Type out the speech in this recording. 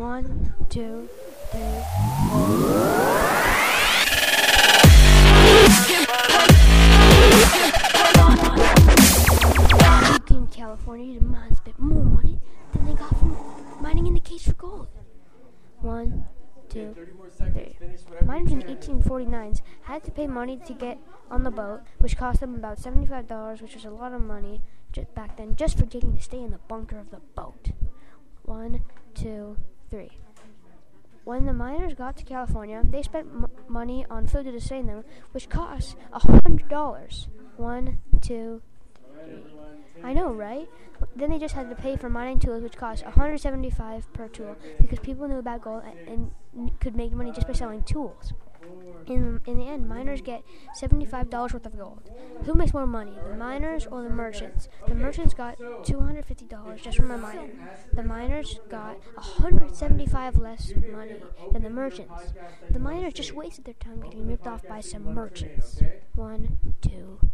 One, two, three. In California to mine spent more money than they got from mining in the case for gold. One, two, three. Miners in the 1849s had to pay money to get on the boat, which cost them about $75, which was a lot of money back then, just for getting to stay in the bunker of the boat. One, two. When the miners got to California, they spent m- money on food to sustain them, which cost $100. One, two, three. I know, right? Then they just had to pay for mining tools, which cost 175 per tool, because people knew about gold and, and could make money just by selling tools. In, in the end, miners get $75 worth of gold. Who makes more money, the miners or the merchants? The merchants got $250 just from a miner. The miners got 175 less money than the merchants. The miners just wasted their time getting ripped off by some merchants. One, two.